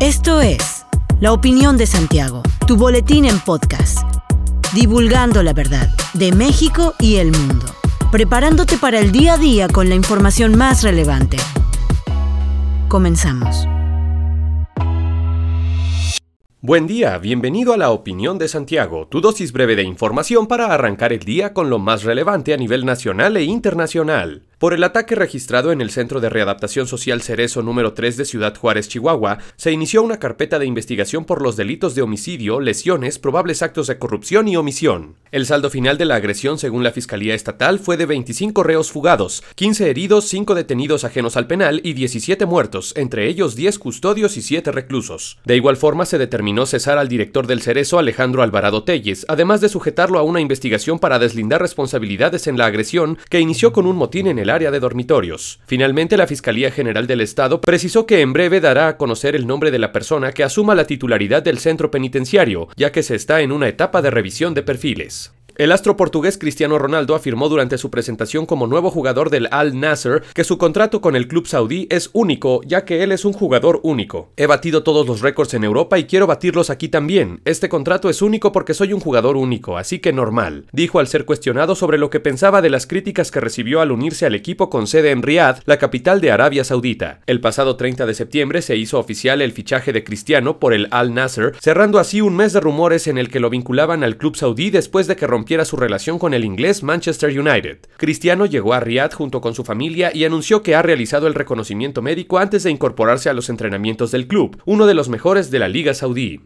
Esto es La Opinión de Santiago, tu boletín en podcast, divulgando la verdad de México y el mundo, preparándote para el día a día con la información más relevante. Comenzamos. Buen día, bienvenido a la opinión de Santiago, tu dosis breve de información para arrancar el día con lo más relevante a nivel nacional e internacional. Por el ataque registrado en el Centro de Readaptación Social Cerezo número 3 de Ciudad Juárez, Chihuahua, se inició una carpeta de investigación por los delitos de homicidio, lesiones, probables actos de corrupción y omisión. El saldo final de la agresión, según la Fiscalía Estatal, fue de 25 reos fugados, 15 heridos, 5 detenidos ajenos al penal y 17 muertos, entre ellos 10 custodios y 7 reclusos. De igual forma, se determinó cesar al director del Cerezo, Alejandro Alvarado Telles, además de sujetarlo a una investigación para deslindar responsabilidades en la agresión que inició con un motín en el área de dormitorios. Finalmente, la Fiscalía General del Estado precisó que en breve dará a conocer el nombre de la persona que asuma la titularidad del centro penitenciario, ya que se está en una etapa de revisión de perfiles. El astro portugués Cristiano Ronaldo afirmó durante su presentación como nuevo jugador del Al Nasser que su contrato con el club saudí es único, ya que él es un jugador único. He batido todos los récords en Europa y quiero batirlos aquí también. Este contrato es único porque soy un jugador único, así que normal, dijo al ser cuestionado sobre lo que pensaba de las críticas que recibió al unirse al equipo con sede en Riad, la capital de Arabia Saudita. El pasado 30 de septiembre se hizo oficial el fichaje de Cristiano por el Al Nasser, cerrando así un mes de rumores en el que lo vinculaban al club saudí después de que rompió su relación con el inglés Manchester United. Cristiano llegó a Riyadh junto con su familia y anunció que ha realizado el reconocimiento médico antes de incorporarse a los entrenamientos del club, uno de los mejores de la Liga Saudí.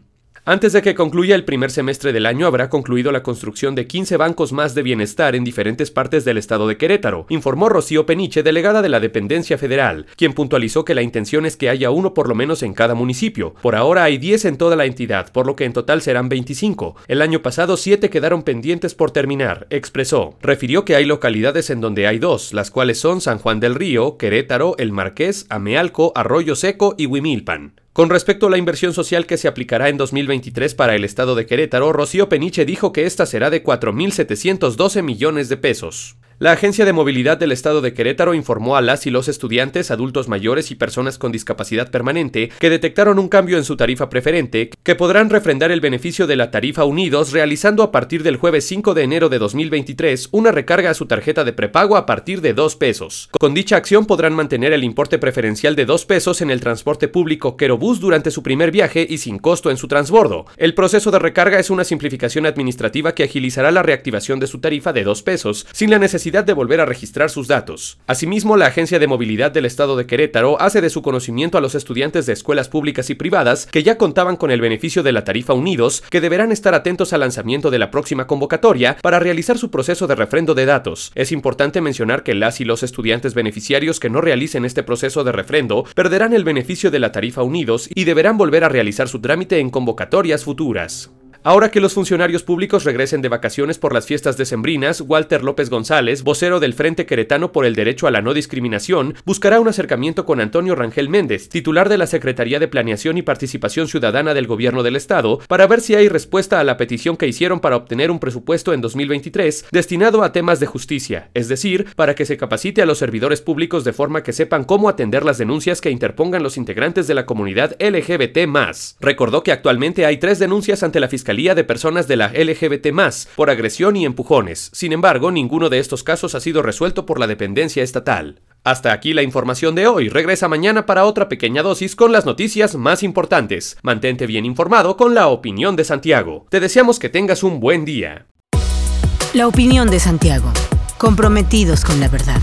Antes de que concluya el primer semestre del año, habrá concluido la construcción de 15 bancos más de bienestar en diferentes partes del estado de Querétaro, informó Rocío Peniche, delegada de la dependencia federal, quien puntualizó que la intención es que haya uno por lo menos en cada municipio. Por ahora hay 10 en toda la entidad, por lo que en total serán 25. El año pasado 7 quedaron pendientes por terminar, expresó. Refirió que hay localidades en donde hay dos, las cuales son San Juan del Río, Querétaro, El Marqués, Amealco, Arroyo Seco y Huimilpan. Con respecto a la inversión social que se aplicará en 2023 para el estado de Querétaro, Rocío Peniche dijo que esta será de 4.712 millones de pesos. La Agencia de Movilidad del Estado de Querétaro informó a las y los estudiantes, adultos mayores y personas con discapacidad permanente que detectaron un cambio en su tarifa preferente que podrán refrendar el beneficio de la tarifa Unidos realizando a partir del jueves 5 de enero de 2023 una recarga a su tarjeta de prepago a partir de 2 pesos. Con dicha acción podrán mantener el importe preferencial de 2 pesos en el transporte público Querobús durante su primer viaje y sin costo en su transbordo. El proceso de recarga es una simplificación administrativa que agilizará la reactivación de su tarifa de 2 pesos sin la necesidad de volver a registrar sus datos. Asimismo, la Agencia de Movilidad del Estado de Querétaro hace de su conocimiento a los estudiantes de escuelas públicas y privadas que ya contaban con el beneficio de la tarifa Unidos, que deberán estar atentos al lanzamiento de la próxima convocatoria para realizar su proceso de refrendo de datos. Es importante mencionar que las y los estudiantes beneficiarios que no realicen este proceso de refrendo perderán el beneficio de la tarifa Unidos y deberán volver a realizar su trámite en convocatorias futuras. Ahora que los funcionarios públicos regresen de vacaciones por las fiestas decembrinas, Walter López González, vocero del Frente Queretano por el Derecho a la No Discriminación, buscará un acercamiento con Antonio Rangel Méndez, titular de la Secretaría de Planeación y Participación Ciudadana del Gobierno del Estado, para ver si hay respuesta a la petición que hicieron para obtener un presupuesto en 2023 destinado a temas de justicia, es decir, para que se capacite a los servidores públicos de forma que sepan cómo atender las denuncias que interpongan los integrantes de la comunidad LGBT. Recordó que actualmente hay tres denuncias ante la De personas de la LGBT por agresión y empujones. Sin embargo, ninguno de estos casos ha sido resuelto por la dependencia estatal. Hasta aquí la información de hoy. Regresa mañana para otra pequeña dosis con las noticias más importantes. Mantente bien informado con la opinión de Santiago. Te deseamos que tengas un buen día. La opinión de Santiago. Comprometidos con la verdad.